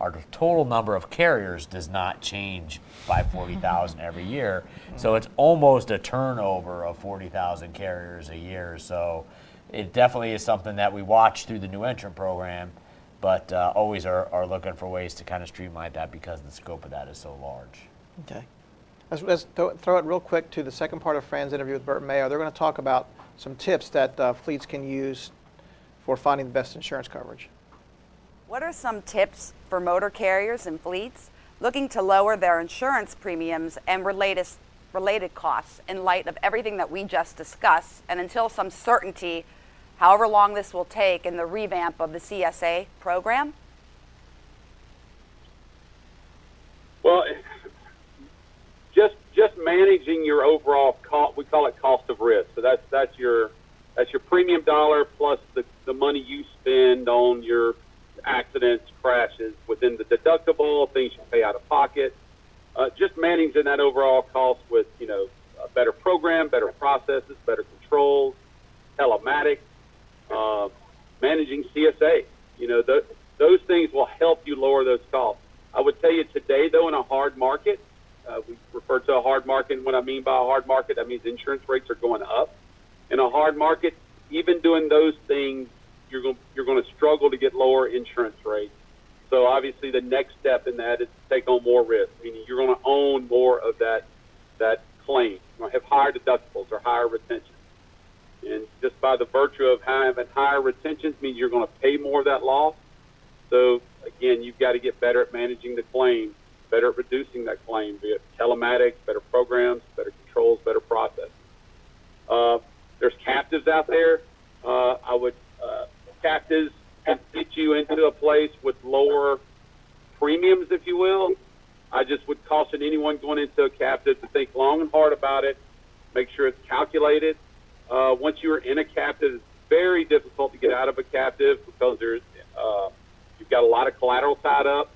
Our total number of carriers does not change by 40,000 every year. Mm-hmm. So it's almost a turnover of 40,000 carriers a year. So it definitely is something that we watch through the new entrant program, but uh, always are, are looking for ways to kind of streamline that because the scope of that is so large. Okay. Let's, let's throw, throw it real quick to the second part of Fran's interview with Bert Mayo. They're going to talk about some tips that uh, fleets can use for finding the best insurance coverage. What are some tips for motor carriers and fleets looking to lower their insurance premiums and related, related costs in light of everything that we just discussed and until some certainty, however long this will take, in the revamp of the CSA program? Well, just just managing your overall cost. We call it cost of risk. So that's that's your that's your premium dollar plus the, the money you spend on your accidents, crashes within the deductible, things you pay out of pocket. Uh, just managing that overall cost with you know a better program, better processes, better controls, telematics, uh, managing CSA. You know th- those things will help you lower those costs. I would tell you today, though, in a hard market, uh, we refer to a hard market. And what I mean by a hard market, that means insurance rates are going up. In a hard market, even doing those things, you're going you're going to struggle to get lower insurance rates. So obviously, the next step in that is to take on more risk, meaning you're going to own more of that that claim. You're going to have higher deductibles or higher retention. And just by the virtue of having higher retentions means you're going to pay more of that loss. So again, you've got to get better at managing the claim, better at reducing that claim, it telematics, better programs, better controls, better processes. Uh, there's captives out there. Uh, I would uh, captives can get you into a place with lower premiums, if you will. I just would caution anyone going into a captive to think long and hard about it. Make sure it's calculated. Uh, once you're in a captive, it's very difficult to get out of a captive because there's uh, you've got a lot of collateral tied up.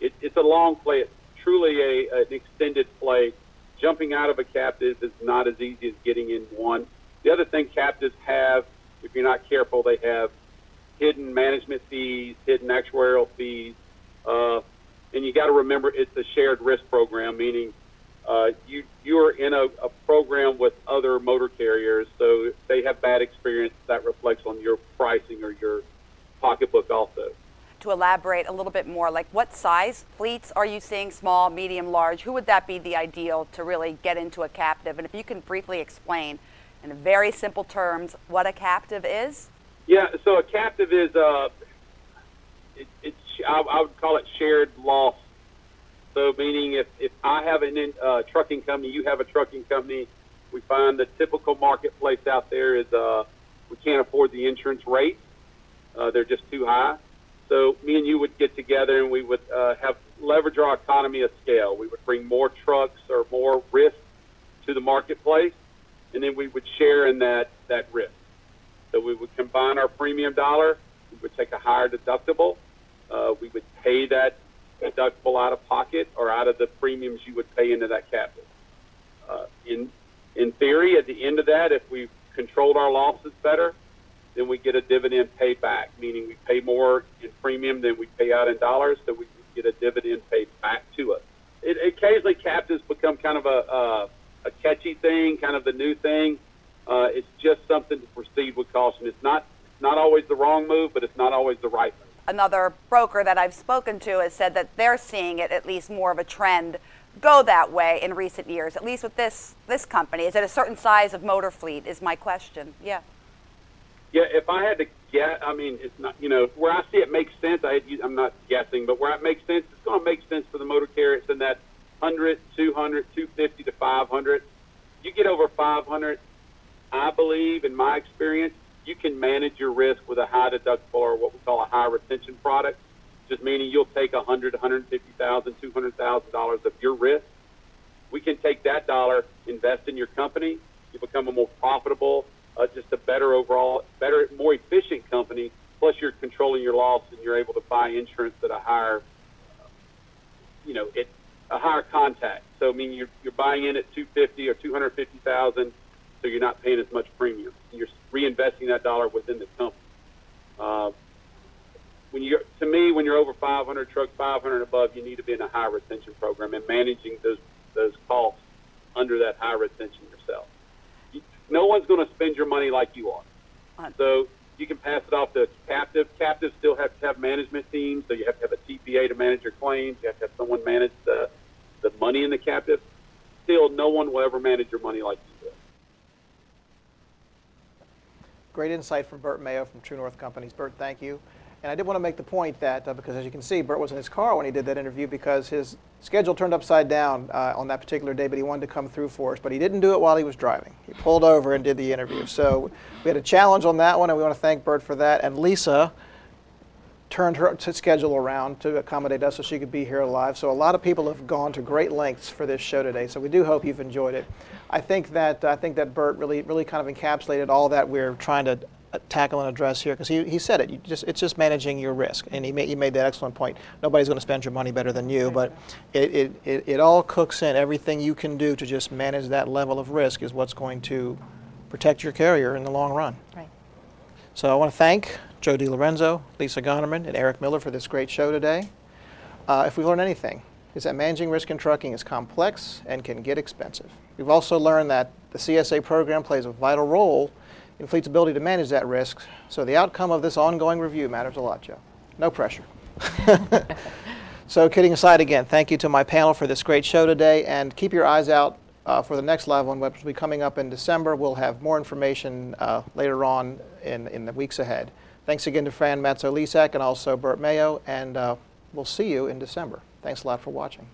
It, it's a long play. It's truly a, an extended play. Jumping out of a captive is not as easy as getting in one. The other thing captives have, if you're not careful, they have hidden management fees, hidden actuarial fees. Uh, and you got to remember it's a shared risk program, meaning uh, you you're in a, a program with other motor carriers, so if they have bad experience, that reflects on your pricing or your pocketbook also. To elaborate a little bit more, like what size fleets are you seeing? Small, medium, large? Who would that be the ideal to really get into a captive? And if you can briefly explain in very simple terms what a captive is? Yeah, so a captive is uh, it, it's I, I would call it shared loss. So meaning if, if I have a uh, trucking company, you have a trucking company, we find the typical marketplace out there is uh, we can't afford the insurance rates. Uh, they're just too high. So me and you would get together and we would uh, have leverage our economy of scale. We would bring more trucks or more risk to the marketplace, and then we would share in that that risk. So we would combine our premium dollar. We would take a higher deductible. Uh, we would pay that deductible out of pocket or out of the premiums you would pay into that captive. Uh, in in theory, at the end of that, if we controlled our losses better, then we get a dividend paid back, meaning we pay more in premium than we pay out in dollars, so we get a dividend paid back to us. It, occasionally, captives become kind of a, a, a catchy thing, kind of the new thing. Uh, it's just something to proceed with caution. It's not it's not always the wrong move, but it's not always the right move. Another broker that I've spoken to has said that they're seeing it at least more of a trend go that way in recent years. At least with this this company, is it a certain size of motor fleet? Is my question. Yeah. Yeah, if I had to guess, I mean, it's not, you know, where I see it makes sense. I, I'm not guessing, but where it makes sense, it's going to make sense for the motor carrier. It's in that 100, 200, 250 to 500. You get over 500, I believe, in my experience, you can manage your risk with a high deductible or what we call a high retention product. Just meaning you'll take 100, 150,000, 200,000 dollars of your risk. We can take that dollar, invest in your company. You become a more profitable, uh, just a better overall, better, more efficient company. Plus, you're controlling your loss and you're able to buy insurance at a higher, you know, it a higher contact. So, I mean, you're, you're buying in at 250 or 250,000 so you're not paying as much premium. You're reinvesting that dollar within the company. Uh, when you, to me, when you're over 500 truck, 500 above, you need to be in a high retention program and managing those those costs under that high retention yourself. You, no one's going to spend your money like you are. So you can pass it off to captive. Captives still have to have management teams, so you have to have a TPA to manage your claims. You have to have someone manage the the money in the captive. Still, no one will ever manage your money like you will. Great insight from Bert Mayo from True North Companies. Bert, thank you. And I did want to make the point that, uh, because as you can see, Bert was in his car when he did that interview because his schedule turned upside down uh, on that particular day, but he wanted to come through for us. But he didn't do it while he was driving. He pulled over and did the interview. So we had a challenge on that one, and we want to thank Bert for that. And Lisa turned her schedule around to accommodate us so she could be here live. So a lot of people have gone to great lengths for this show today. So we do hope you've enjoyed it. I think that I think that Bert really really kind of encapsulated all that we're trying to uh, tackle and address here because he, he said it. You just it's just managing your risk, and he made, he made that excellent point. Nobody's going to spend your money better than you, but it, it, it, it all cooks in. Everything you can do to just manage that level of risk is what's going to protect your carrier in the long run. Right. So I want to thank Joe DeLorenzo, Lisa Gonnerman, and Eric Miller for this great show today. Uh, if we learned anything, is that managing risk in trucking is complex and can get expensive. We've also learned that the CSA program plays a vital role in fleet's ability to manage that risk, so the outcome of this ongoing review matters a lot, Joe. No pressure. so kidding aside again, thank you to my panel for this great show today, and keep your eyes out uh, for the next live one, which will be coming up in December. We'll have more information uh, later on in, in the weeks ahead. Thanks again to Fran Matso-Lysiak and also Bert Mayo, and uh, we'll see you in December. Thanks a lot for watching.